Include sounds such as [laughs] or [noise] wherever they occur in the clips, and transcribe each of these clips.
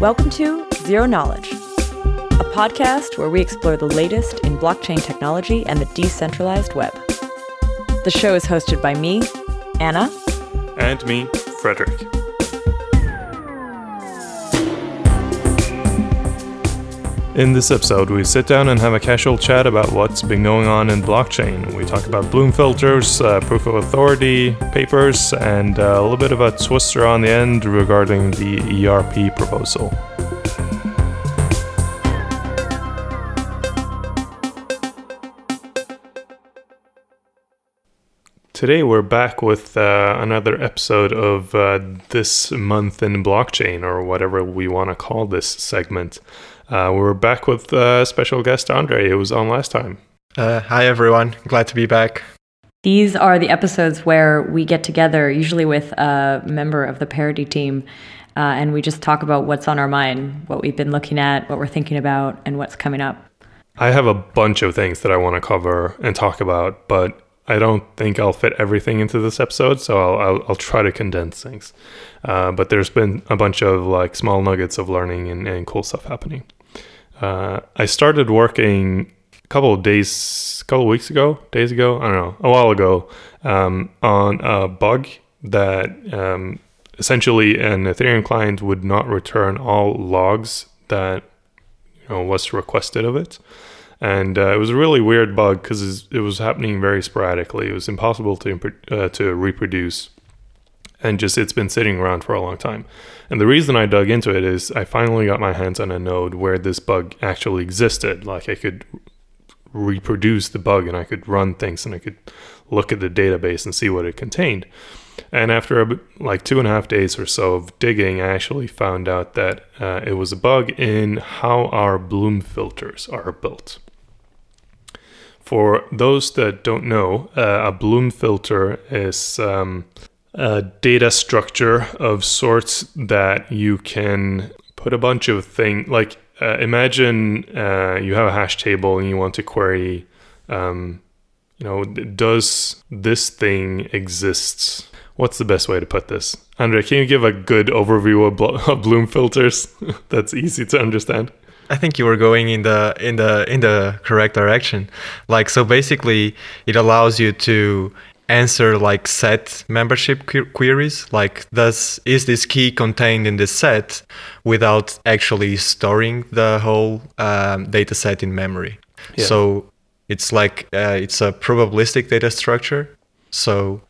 Welcome to Zero Knowledge, a podcast where we explore the latest in blockchain technology and the decentralized web. The show is hosted by me, Anna, and me, Fredrik. In this episode, we sit down and have a casual chat about what's been going on in blockchain. We talk about Bloom filters, uh, proof of authority, papers, and uh, a little bit of a twister on the end regarding the EIP proposal. Today, we're back with uh, another episode of uh, This Month in Blockchain, or whatever we want to call this segment. Uh, we're back with uh, special guest Andre, who was on last time. Uh, hi, everyone. Glad to be back. These are the episodes where we get together, usually with a member of the Parity team, uh, and we just talk about what's on our mind, what we've been looking at, what we're thinking about, and what's coming up. I have a bunch of things that I want to cover and talk about, but I don't think I'll fit everything into this episode, so I'll, I'll, I'll try to condense things. Uh, but there's been a bunch of like small nuggets of learning and, and cool stuff happening. Uh, I started working a couple of days, a couple of weeks ago, days ago, I don't know, a while ago, um, on a bug that um, essentially an Ethereum client would not return all logs that you know was requested of it. And uh, it was a really weird bug because it was happening very sporadically. It was impossible to uh, to reproduce, and just it's been sitting around for a long time. And the reason I dug into it is I finally got my hands on a node where this bug actually existed. Like I could reproduce the bug and I could run things and I could look at the database and see what it contained. And after a, like two and a half days or so of digging, I actually found out that uh, it was a bug in how our Bloom filters are built. For those that don't know, uh, a Bloom filter is um, a data structure of sorts that you can put a bunch of things like uh, imagine uh, you have a hash table and you want to query um, you know does this thing exist? What's the best way to put this? Andre can you give a good overview of, blo- of bloom filters? [laughs] That's easy to understand. I think you were going in the in the in the correct direction. Like so basically it allows you to answer like set membership que- queries? Like does is this key contained in this set without actually storing the whole um, data set in memory? Yeah. so it's like uh, it's a probabilistic data structure. So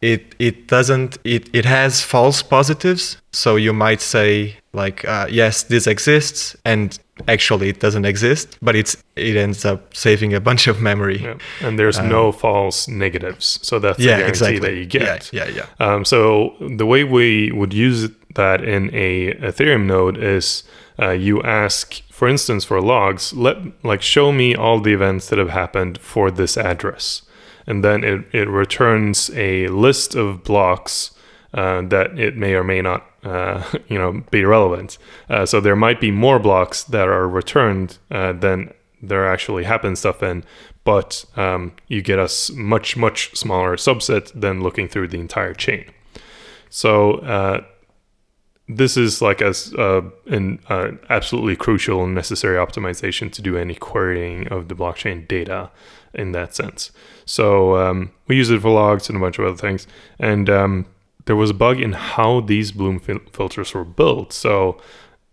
it it doesn't it, it has false positives. So you might say like uh, yes this exists and actually it doesn't exist but it's it ends up saving a bunch of memory yeah. and there's um, no false negatives so that's yeah, the guarantee exactly. that you get yeah yeah, yeah. Um, so the way we would use that in a ethereum node is uh, you ask for instance for logs let like show me all the events that have happened for this address and then it, it returns a list of blocks uh, that it may or may not uh, [laughs] you know be relevant. Uh, so there might be more blocks that are returned uh, than there actually happen stuff in, but um, you get a much much smaller subset than looking through the entire chain. So uh, this is like as uh, an uh, absolutely crucial and necessary optimization to do any querying of the blockchain data in that sense. So um, we use it for logs and a bunch of other things. And um, there was a bug in how these Bloom fil- filters were built. So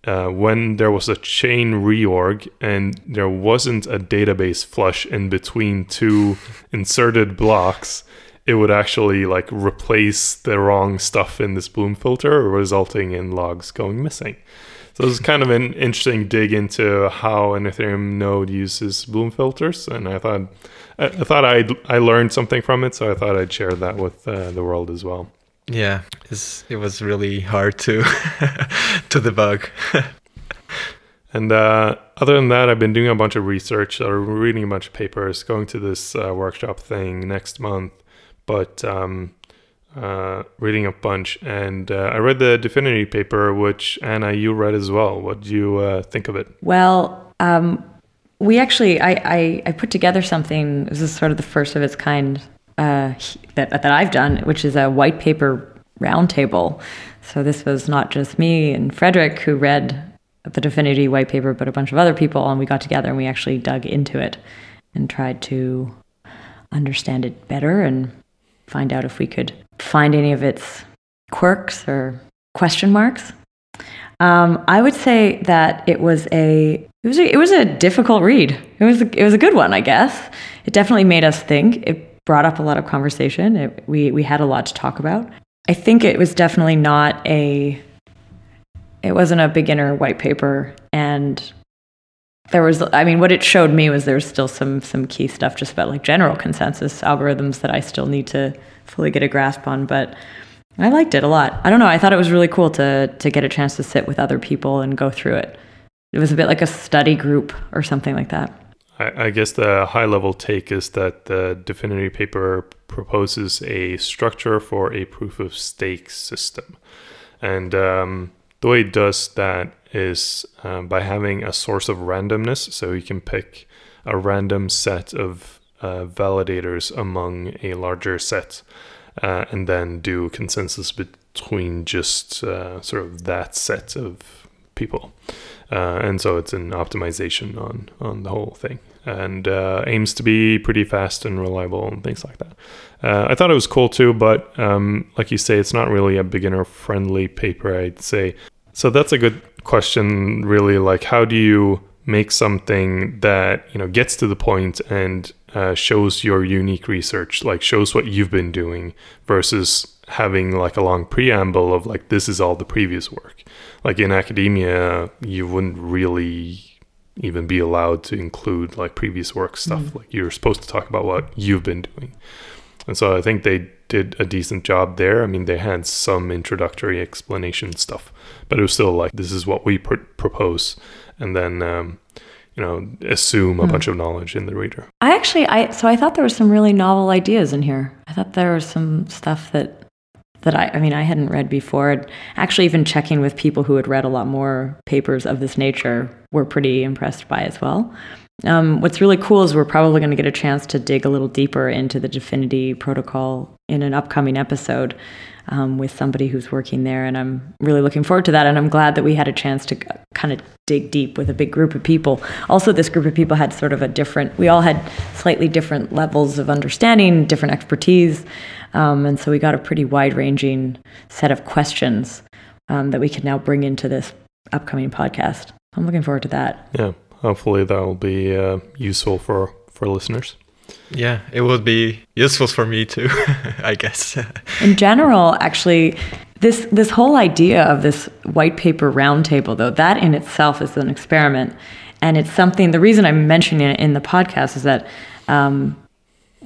uh, when there was a chain reorg and there wasn't a database flush in between two inserted blocks, it would actually like replace the wrong stuff in this Bloom filter, resulting in logs going missing. So this is kind of an interesting dig into how an Ethereum node uses Bloom filters, and I thought I, thought I I learned something from it, so I thought I'd share that with uh, the world as well. Yeah, it was really hard to [laughs] to debug. [laughs] and uh, other than that, I've been doing a bunch of research, or reading a bunch of papers, going to this uh, workshop thing next month but um, uh, reading a bunch. And uh, I read the DFINITY paper, which Anna, you read as well. What do you uh, think of it? Well, um, we actually, I, I, I, put together something. This is sort of the first of its kind uh, that, that I've done, which is a white paper roundtable. So this was not just me and Frederick who read the Dfinity white paper, but a bunch of other people, and we got together and we actually dug into it and tried to understand it better and find out if we could find any of its quirks or question marks. Um, I would say that it was a it was a, it was a difficult read. It was a, it was a good one, I guess. It definitely made us think. It brought up a lot of conversation. It, we we had a lot to talk about. I think it was definitely not a it wasn't a beginner white paper. And there was i mean what it showed me was there was still some some key stuff just about like general consensus algorithms that i still need to fully get a grasp on. But i liked it a lot. I don't know. I thought it was really cool to to get a chance to sit with other people and go through it. It was a bit like a study group or something like that I, guess the high level take is that the Dfinity paper proposes a structure for a proof of stake system and um, the way it does that is um, by having a source of randomness. So you can pick a random set of uh, validators among a larger set uh, and then do consensus between just uh, sort of that set of people. Uh, and so it's an optimization on, on the whole thing and uh, aims to be pretty fast and reliable and things like that. Uh, I thought it was cool too, but um, like you say, it's not really a beginner friendly paper, I'd say. So that's a good question, really. Like, how do you make something that you know gets to the point and uh, shows your unique research, like shows what you've been doing, versus having like a long preamble of like this is all the previous work. Like in academia, you wouldn't really even be allowed to include like previous work stuff. Mm. Like you're supposed to talk about what you've been doing. And so I think they did a decent job there. I mean, they had some introductory explanation stuff, but it was still like, this is what we pr- propose. And then, um, you know, assume a mm. bunch of knowledge in the reader. I actually, I so I thought there were some really novel ideas in here. I thought there was some stuff that that I, I mean, I hadn't read before. Actually, even checking with people who had read a lot more papers of this nature were pretty impressed by as well. Um, what's really cool is we're probably going to get a chance to dig a little deeper into the Dfinity protocol in an upcoming episode um, with somebody who's working there. And I'm really looking forward to that. And I'm glad that we had a chance to kind of dig deep with a big group of people. Also, this group of people had sort of a different, we all had slightly different levels of understanding, different expertise. Um, and so we got a pretty wide ranging set of questions um, that we can now bring into this upcoming podcast. I'm looking forward to that. Yeah hopefully that will be uh, useful for for listeners. Yeah, it would be useful for me too, [laughs] I guess. In general, actually, this this whole idea of this white paper roundtable, though, that in itself is an experiment, and it's something. The reason I'm mentioning it in the podcast is that um,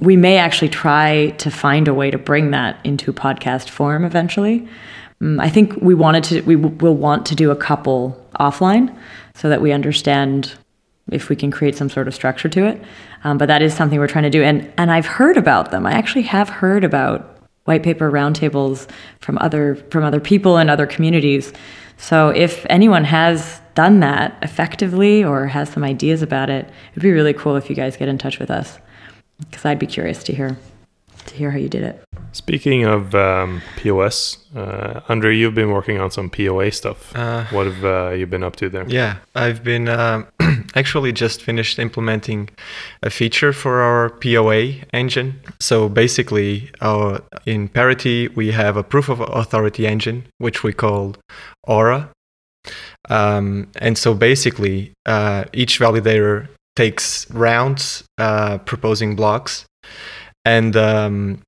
we may actually try to find a way to bring that into podcast form eventually. Um, I think we wanted to. We will want to do a couple offline so that we understand if we can create some sort of structure to it. Um, but that is something we're trying to do. And and I've heard about them. I actually have heard about white paper roundtables from other from other people and other communities. So if anyone has done that effectively or has some ideas about it, it'd be really cool if you guys get in touch with us because I'd be curious to hear to hear how you did it. Speaking of um, POS, uh, Andre, you've been working on some POA stuff. Uh, what have uh, you been up to there? Yeah, I've been um, [clears throat] actually just finished implementing a feature for our POA engine. So basically, our, in Parity, we have a proof of authority engine, which we call Aura. Um, and so basically, uh, each validator takes rounds uh, proposing blocks and um,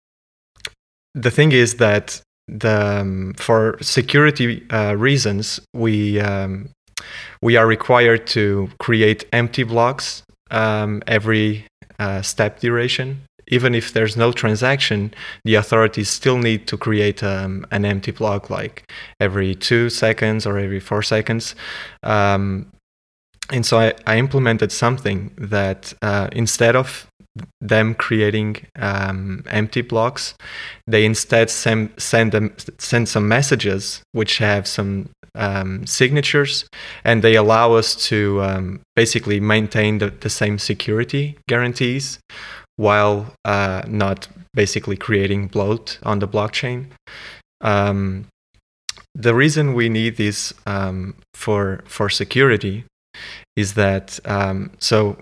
the thing is that the um, for security uh, reasons we um, we are required to create empty blocks um, every uh, step duration. Even if there's no transaction, the authorities still need to create um, an empty block like every two seconds or every four seconds. And so I, I, implemented something that uh, instead of them creating um, empty blocks. They instead send send them send some messages which have some um, signatures, and they allow us to um, basically maintain the, the same security guarantees while uh, not basically creating bloat on the blockchain. Um, the reason we need this um, for for security is that um, so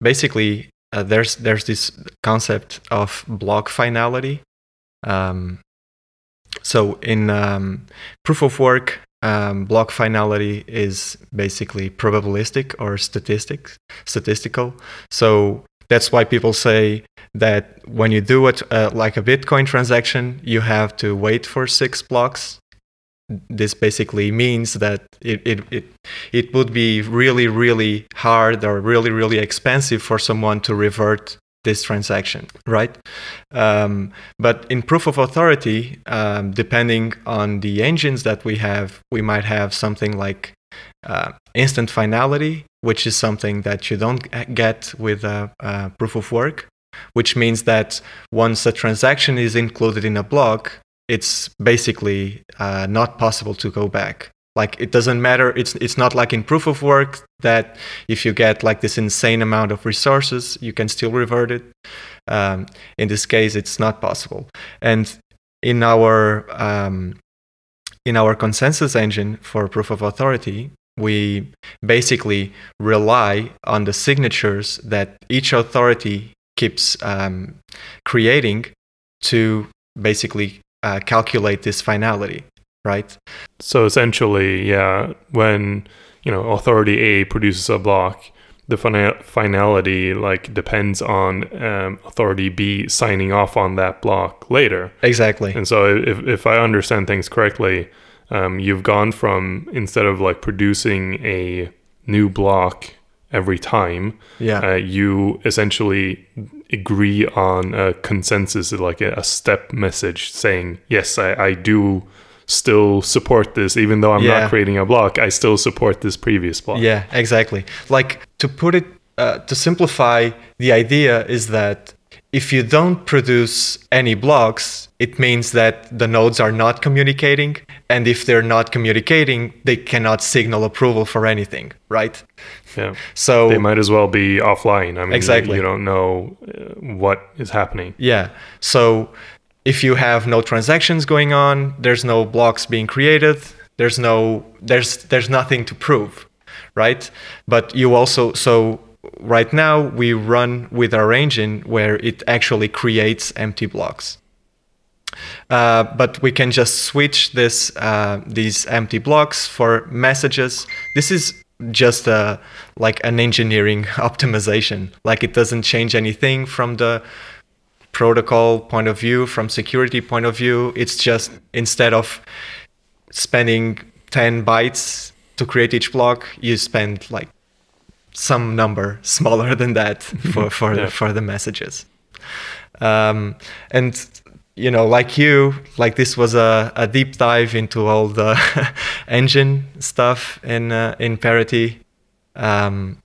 basically uh, there's there's this concept of block finality. Um, so in um, proof of work, um, block finality is basically probabilistic or statistics statistical. So that's why people say that when you do it uh, like a Bitcoin transaction, you have to wait for six blocks. This basically means that it, it, it, it would be really, really hard or really, really expensive for someone to revert this transaction, right? Um, but in proof of authority, um, depending on the engines that we have, we might have something like uh, instant finality, which is something that you don't get with a, a proof of work, which means that once a transaction is included in a block, it's basically uh, not possible to go back. Like it doesn't matter. It's it's not like in proof of work that if you get like this insane amount of resources, you can still revert it. Um, in this case, it's not possible. And in our um, in our consensus engine for proof of authority, we basically rely on the signatures that each authority keeps um, creating to basically uh, calculate this finality right? So essentially yeah when you know authority a produces a block the finality like depends on um, authority b signing off on that block later. Exactly. And so if, if i understand things correctly um, you've gone from instead of like producing a new block every time yeah. uh, you essentially agree on a consensus like a, a step message saying yes I, I do still support this even though i'm yeah. not creating a block i still support this previous block. Yeah exactly. Like to put it uh, to simplify the idea is that if you don't produce any blocks, it means that the nodes are not communicating. And if they're not communicating, they cannot signal approval for anything, right? Yeah. So they might as well be offline. I mean, exactly. you don't know uh, what is happening. Yeah. So if you have no transactions going on, there's no blocks being created, there's no there's there's nothing to prove, right? But you also so right now we run with our engine where it actually creates empty blocks. Uh, but we can just switch this uh, these empty blocks for messages. This is just a, uh, like an engineering [laughs] optimization. Like it doesn't change anything from the protocol point of view, from security point of view. It's just instead of spending 10 bytes to create each block, you spend like some number smaller than that [laughs] for for yeah. for the messages. Um, and you know, like you, like this was a, a deep dive into all the [laughs] engine stuff in uh, in Parity. Um,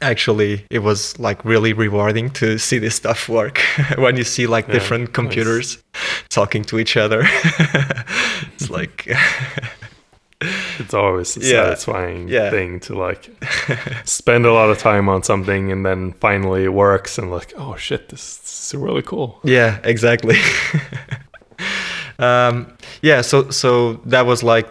actually, it was like really rewarding to see this stuff work [laughs] when you see like yeah, different computers nice. talking to each other. it's like it's always a yeah. satisfying yeah. thing to like [laughs] spend a lot of time on something and then finally it works and like oh shit this, this is really cool yeah exactly [laughs] um, yeah so so that was like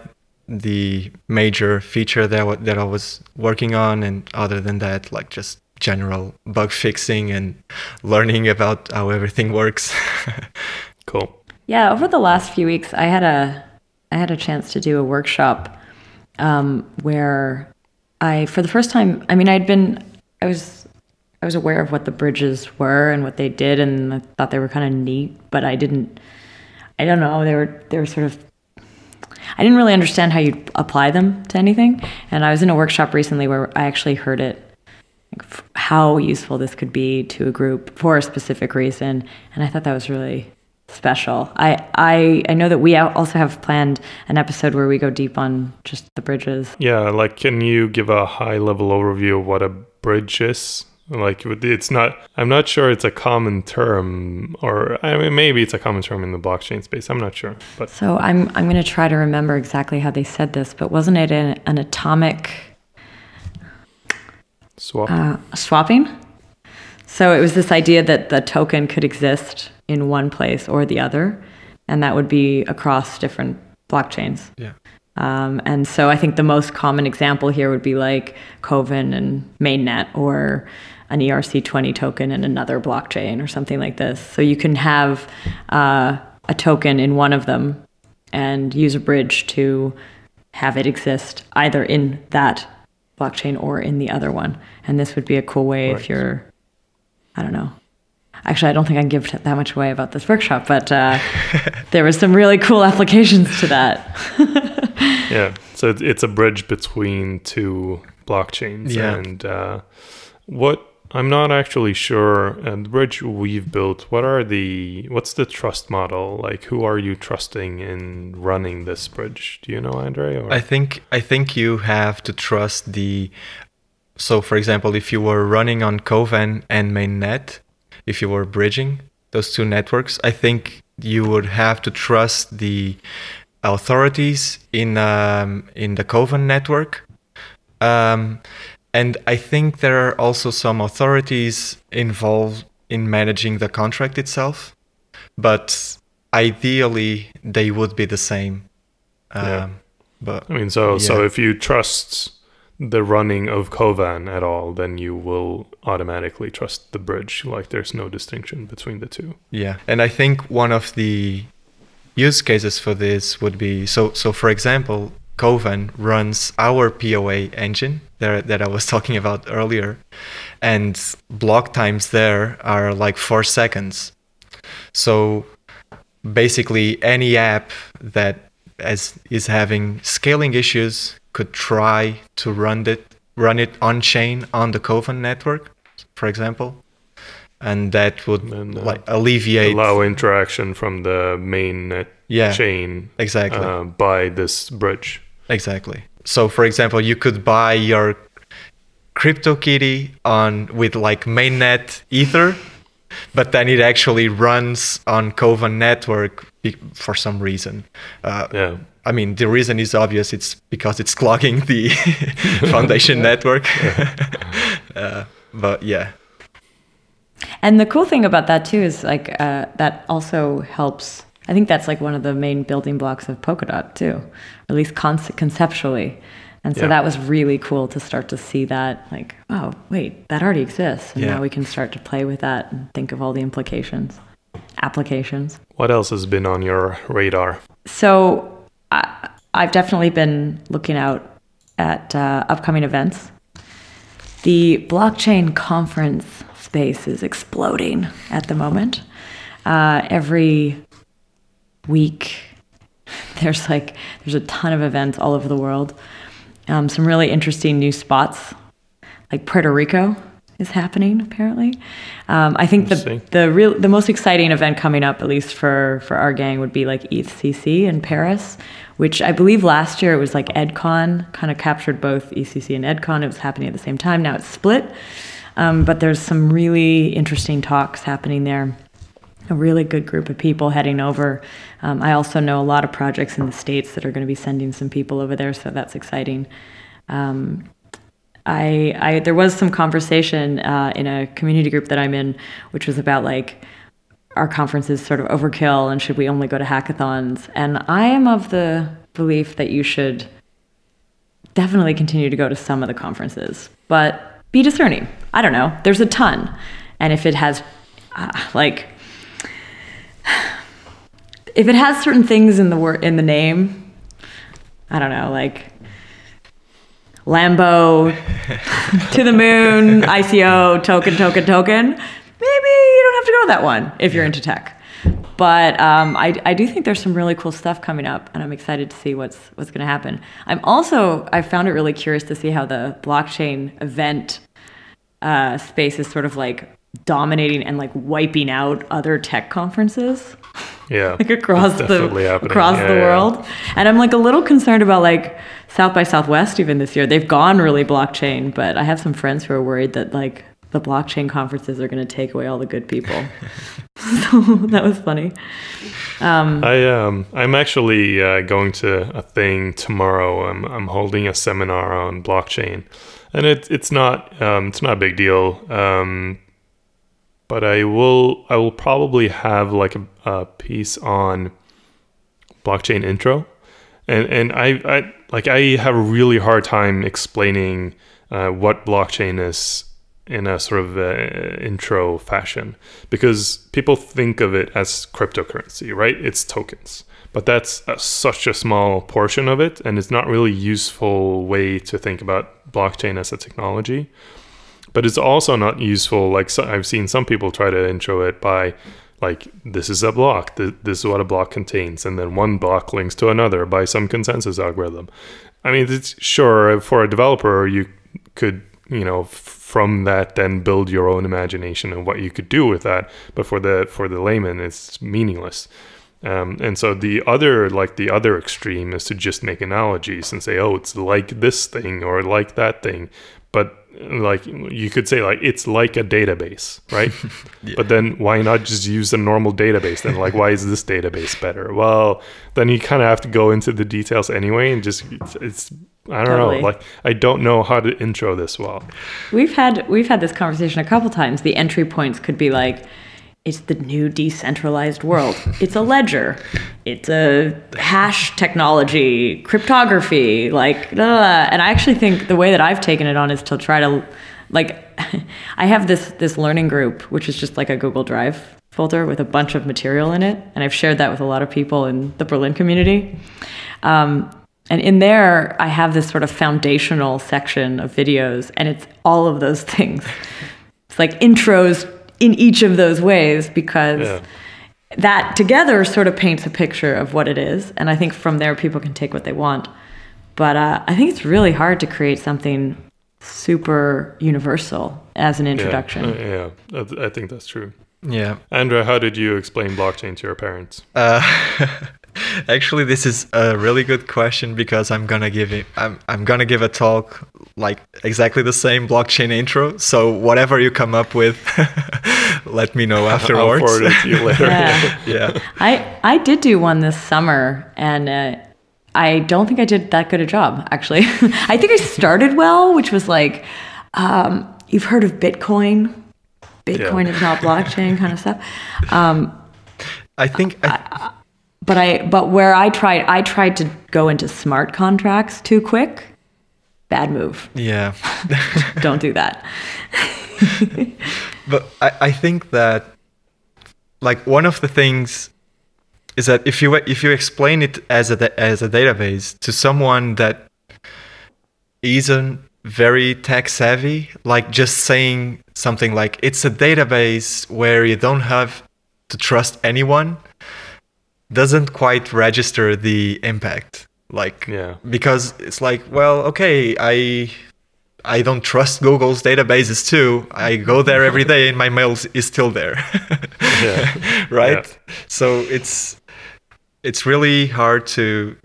the major feature that that I was working on and other than that like just general bug fixing and learning about how everything works [laughs] cool yeah over the last few weeks I had a I had a chance to do a workshop um, where I, for the first time, I mean, I'd been, I was, I was aware of what the bridges were and what they did, and I thought they were kind of neat, but I didn't, I don't know, they were, they were sort of, I didn't really understand how you'd apply them to anything. And I was in a workshop recently where I actually heard it how useful this could be to a group for a specific reason. And I thought that was really special. I, I I know that we also have planned an episode where we go deep on just the bridges. Yeah, like can you give a high level overview of what a bridge is? Like it's not I'm not sure it's a common term or I mean maybe it's a common term in the blockchain space. I'm not sure. But So I'm I'm going to try to remember exactly how they said this, but wasn't it an, an atomic swap uh, swapping? So it was this idea that the token could exist in one place or the other, and that would be across different blockchains. Yeah. Um, and so I think the most common example here would be like Kovan and Mainnet or an ERC20 token in another blockchain or something like this. So you can have uh, a token in one of them and use a bridge to have it exist either in that blockchain or in the other one. And this would be a cool way Right. if you're, I don't know. Actually, I don't think I can give that much away about this workshop, but uh, [laughs] there was some really cool applications to that. [laughs] Yeah. So it's, it's a bridge between two blockchains. Yeah. And uh, what I'm not actually sure. And the bridge we've built, what are the what's the trust model? Like, who are you trusting in running this bridge? Do you know, Andre? Or? I think I think you have to trust the. So, for example, if you were running on Kovan and Mainnet, if you were bridging those two networks, I think you would have to trust the authorities in um, in the Kovan network. Um, and I think there are also some authorities involved in managing the contract itself, but ideally they would be the same. Um, Yeah. But I mean, so so if you trust the running of Kovan at all, then you will automatically trust the bridge. Like, there's no distinction between the two. Yeah, and I think one of the use cases for this would be so. So, for example, Kovan runs our POA engine there that I was [laughs] talking about earlier, and block times there are like four seconds. So, basically, any app that as is having scaling issues could try to run it run it on chain on the Kovan network, for example, and that would And, uh, like alleviate Allow interaction from the main net yeah chain exactly uh, by this bridge. exactly so for example you could buy your CryptoKitty on with like mainnet ether but then it actually runs on Kovan network for some reason uh, Yeah. I mean the reason is obvious it's because it's clogging the [laughs] foundation [laughs] network [laughs] uh, but yeah And the cool thing about that too is like uh, that also helps. I think that's like one of the main building blocks of Polkadot too, at least conce- conceptually. And so Yeah. that was really cool to start to see that, like, oh wait, that already exists, and Yeah. now we can start to play with that and think of all the implications, applications. What else has been on your radar? So I, I've definitely been looking out at uh, upcoming events. The blockchain conference space is exploding at the moment. Uh, every week, [laughs] there's like there's a ton of events all over the world. Um, some really interesting new spots, like Puerto Rico is happening apparently. Um, I think the the real the most exciting event coming up, at least for for our gang, would be like ECC in Paris, which I believe last year it was like EdCon, kind of captured both ECC and EdCon. It was happening at the same time. Now it's split, um, but there's some really interesting talks happening there. A really good group of people heading over. Um, I also know a lot of projects in the states that are going to be sending some people over there, so that's exciting. Um, I, I there was some conversation uh, in a community group that I'm in, which was about like our conferences sort of overkill and should we only go to hackathons? And I am of the belief that you should definitely continue to go to some of the conferences, but be discerning. I don't know. There's a ton, and if it has uh, like if it has certain things in the word in the name, I don't know, like Lambo [laughs] to the moon, ICO, token, token, token. Maybe have to go to that one if you're into tech. But um, I, I do think there's some really cool stuff coming up, and I'm excited to see what's what's going to happen. I'm also I found it really curious to see how the blockchain event uh, space is sort of like dominating and like wiping out other tech conferences Yeah. [laughs] like across the happening. across Yeah, the yeah. world. And I'm like a little concerned about like South by Southwest even this year. They've gone really blockchain, but I have some friends who are worried that like the blockchain conferences are going to take away all the good people. [laughs] [laughs] so that was funny. I um I'm actually uh, going to a thing tomorrow. I'm I'm holding a seminar on blockchain, and it it's not um it's not a big deal. Um, but I will I will probably have like a, a piece on blockchain intro, and and I, I like I have a really hard time explaining uh, what blockchain is in a sort of uh, intro fashion because people think of it as cryptocurrency, right? It's tokens, but that's a, such a small portion of it, and it's not really useful way to think about blockchain as a technology. But it's also not useful. Like so, I've seen some people try to intro it by like this is a block th- this is what a block contains and then one block links to another by some consensus algorithm i mean it's sure for a developer you could you know from that then build your own imagination and what you could do with that. But for the for the layman it's meaningless. Um, and so the other like the other extreme is to just make analogies and say oh it's like this thing or like that thing. But like you could say like it's like a database right? [laughs] Yeah. but then why not just use a normal database then? Like why is this database better? Well then you kind of have to go into the details anyway and just it's, it's i don't totally. know like i don't know how to intro this well. We've had we've had this conversation a couple times. The entry points could be like it's the new decentralized world. It's a ledger. It's a hash technology, cryptography, like, blah. and I actually think the way that I've taken it on is to try to, like, [laughs] I have this this learning group, which is just like a Google Drive folder with a bunch of material in it, and I've shared that with a lot of people in the Berlin community. Um, and in there, I have this sort of foundational section of videos, and it's all of those [laughs] things. It's like intros in each of those ways because yeah. that together sort of paints a picture of what it is. And I think from there, people can take what they want. But uh, I think it's really hard to create something super universal as an introduction. Yeah, uh, yeah. I, think that's true. Yeah. Andrea, how did you explain blockchain to your parents? Uh, [laughs] Actually, this is a really good question because I'm gonna give it. I'm I'm gonna give a talk like exactly the same blockchain intro. So whatever you come up with, [laughs] let me know [laughs] afterwards. I'll forward it to you later. yeah. [laughs] yeah. I I did do one this summer, and uh, I don't think I did that good a job. Actually, I think I started well, which was like, um, you've heard of Bitcoin. Bitcoin yeah. is not blockchain kind of stuff. Um, I think. I, I, but I but where I tried I tried to go into smart contracts too quick. Bad move. Yeah. [laughs] Don't do that. [laughs] but I, I think that like one of the things is that if you if you explain it as a as a database to someone that isn't very tech savvy, like just saying something like it's a database where you don't have to trust anyone doesn't quite register the impact. Like yeah. because it's like well okay i i don't trust google's databases too. I go there every day and my mail is still there. [laughs] Yeah. [laughs] right? Yeah. so it's it's really hard to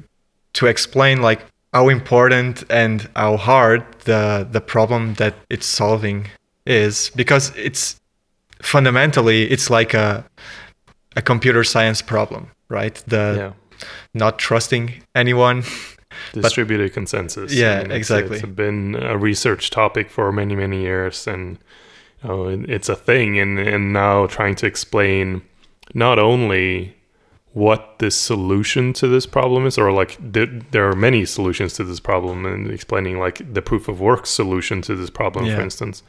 to explain like how important and how hard the the problem that it's solving is. Because it's fundamentally it's like a a computer science problem right? The yeah. not trusting anyone. [laughs] Distributed but, consensus. Yeah, I mean, exactly. It's, it's been a research topic for many, many years, and you know, it's a thing. And and now trying to explain not only what the solution to this problem is, or like th- there are many solutions to this problem, and explaining like the proof of work solution to this problem, yeah. for instance.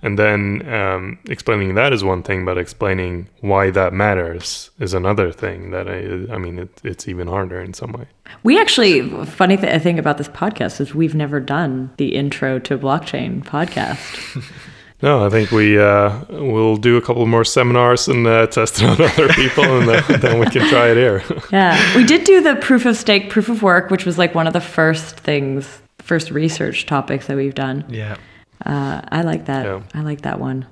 And then um, explaining that is one thing, but explaining why that matters is another thing. That I, I mean, it, it's even harder in some way. We actually, funny th- thing about this podcast is we've never done the intro to blockchain podcast. [laughs] No, I think we uh, will do a couple more seminars and uh, test it on [laughs] other people, and then, then, we can try it here. [laughs] yeah, we did do the proof of stake, proof of work, which was like one of the first things, first research topics that we've done. Yeah, uh, I like that. Yeah. I like that one.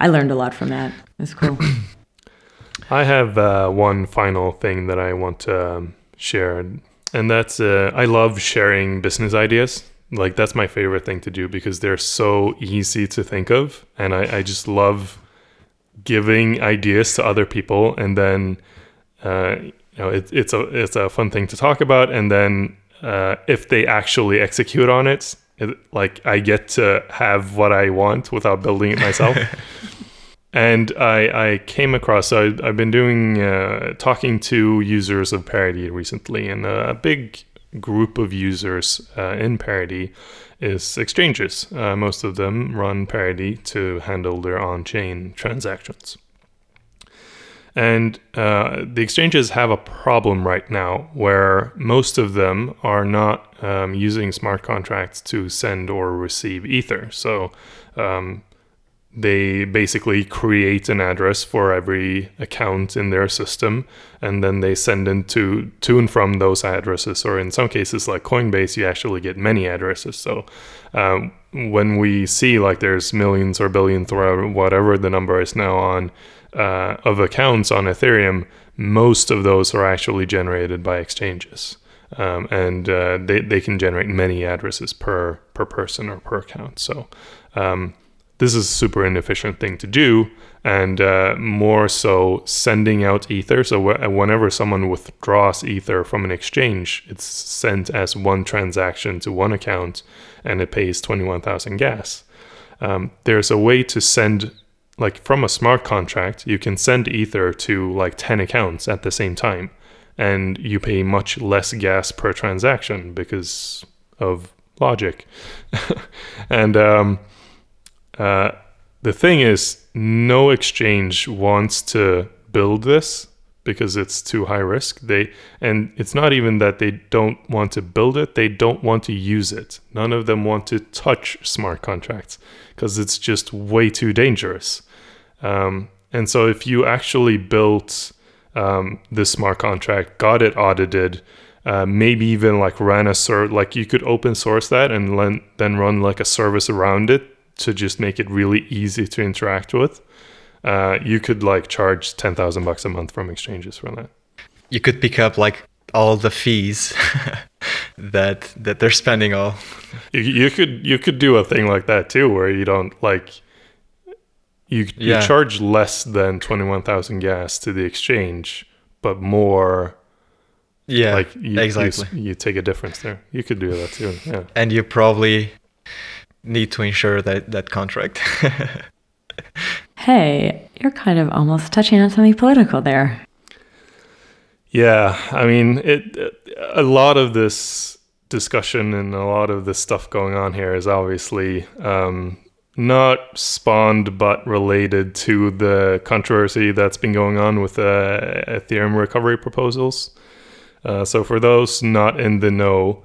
I learned a lot from that. It's cool. [coughs] I have uh, one final thing that I want to um, share, and that's uh, I love sharing business ideas like that's my favorite thing to do because they're so easy to think of, and I, I just love giving ideas to other people, and then uh, you know it, it's a it's a fun thing to talk about, and then uh, if they actually execute on it, it, like I get to have what I want without building it myself. [laughs] and I, I came across so I, have been doing uh, talking to users of Parity recently, and a big group of users uh, in Parity is exchanges. Uh, most of them run Parity to handle their on chain transactions. And uh, the exchanges have a problem right now where most of them are not um, using smart contracts to send or receive Ether. So um, they basically create an address for every account in their system and then they send into to and from those addresses. Or in some cases like coinbase you actually get many addresses. So um, when we see like there's millions or billions or whatever the number is now on uh, of accounts on ethereum most of those are actually generated by exchanges. Um, and uh, they, they can generate many addresses per per person or per account. So um, this is a super inefficient thing to do and uh, more so sending out ether. So whenever someone withdraws ether from an exchange it's sent as one transaction to one account and it pays 21000 gas. Um, there's a way to send like from a smart contract you can send ether to like 10 accounts at the same time and you pay much less gas per transaction because of logic. [laughs] And um, uh, the thing is, no exchange wants to build this because it's too high risk. They and it's not even that they don't want to build it; they don't want to use it. None of them want to touch smart contracts because it's just way too dangerous. Um, and so, if you actually built um, this smart contract, got it audited, uh, maybe even like ran a cert, like you could open source that and then run like a service around it to just make it really easy to interact with, uh, you could like charge ten thousand bucks a month from exchanges for that. You could pick up like all the fees [laughs] that that they're spending all. You, you, could you could do a thing like that too, where you don't like you yeah. you charge less than twenty one thousand gas to the exchange, but more. Yeah, like you, exactly. You, you take a difference there. You could do that too. Yeah, and you probably need to ensure that that contract. [laughs] hey, you're kind of almost touching on something political there. Yeah, I mean, it, a lot of this discussion and a lot of this stuff going on here is obviously um, not spawned but related to the controversy that's been going on with uh, Ethereum recovery proposals. Uh, so, for those not in the know,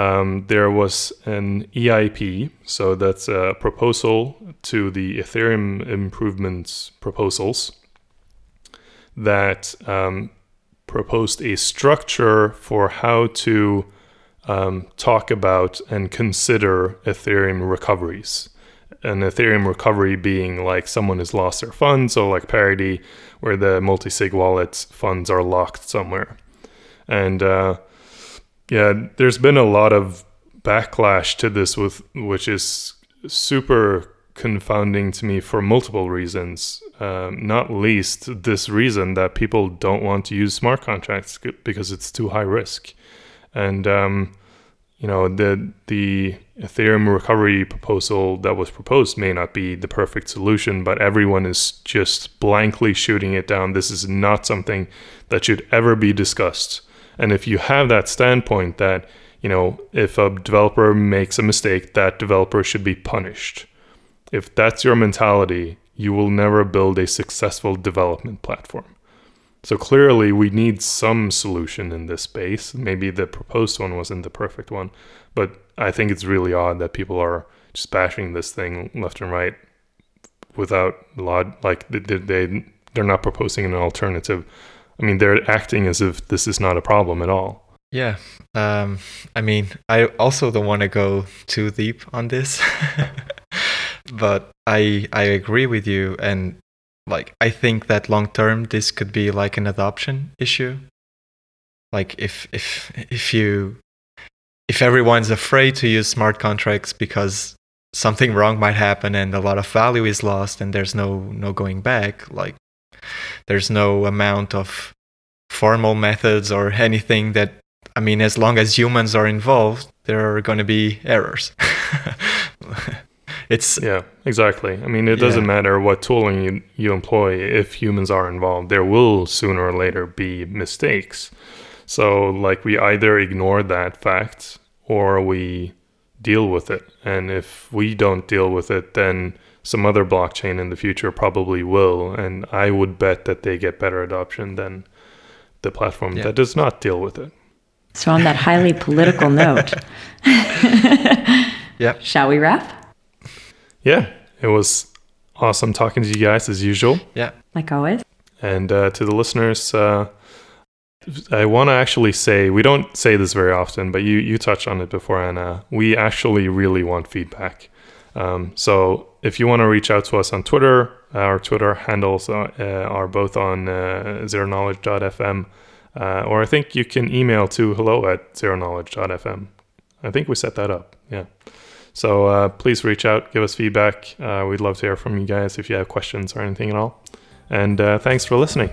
um, there was an EIP, so that's a proposal to the Ethereum improvements proposals that um, proposed a structure for how to um, talk about and consider Ethereum recoveries. An Ethereum recovery being like someone has lost their funds, so like Parity, where the multi sig wallet funds are locked somewhere. And uh, yeah, there's been a lot of backlash to this with which is super confounding to me for multiple reasons. Um, not least this reason that people don't want to use smart contracts because it's too high risk, and um, you know the the Ethereum recovery proposal that was proposed may not be the perfect solution, but everyone is just blankly shooting it down. This is not something that should ever be discussed. And if you have that standpoint that, you know, if a developer makes a mistake, that developer should be punished. If that's your mentality, you will never build a successful development platform. So clearly, we need some solution in this space. Maybe the proposed one wasn't the perfect one, but I think it's really odd that people are just bashing this thing left and right without a lot. Like they, they they're not proposing an alternative I mean, they're acting as if this is not a problem at all. Yeah. Um, I mean, I also don't want to go too deep on this, [laughs] but I I agree with you, and like I think that long term this could be like an adoption issue. Like if if if you if everyone's afraid to use smart contracts because something wrong might happen and a lot of value is lost and there's no no going back like there's no amount of formal methods or anything that I mean, as long as humans are involved, there are going to be errors. [laughs] it's yeah, exactly. I mean, it doesn't matter what tooling you, you employ if humans are involved. There will sooner or later be mistakes. So, like, we either ignore that fact or we deal with it. And if we don't deal with it, then some other blockchain in the future probably will. And I would bet that they get better adoption than the platform Yeah. that does not deal with it. So, on that highly [laughs] political note, [laughs] Yeah. shall we wrap? Yeah, it was awesome talking to you guys as usual. Yeah. Like always. And uh, to the listeners, uh, I want to actually say we don't say this very often, but you you touched on it before, Anna. We actually really want feedback. Um, so if you want to reach out to us on Twitter, our Twitter handles are, uh, are both on uh, zeroKnowledge.fm, uh, or I think you can email to hello at zeroKnowledge.fm. I think we set that up. Yeah. So uh, please reach out, give us feedback. Uh, we'd love to hear from you guys if you have questions or anything at all. And uh, thanks for listening.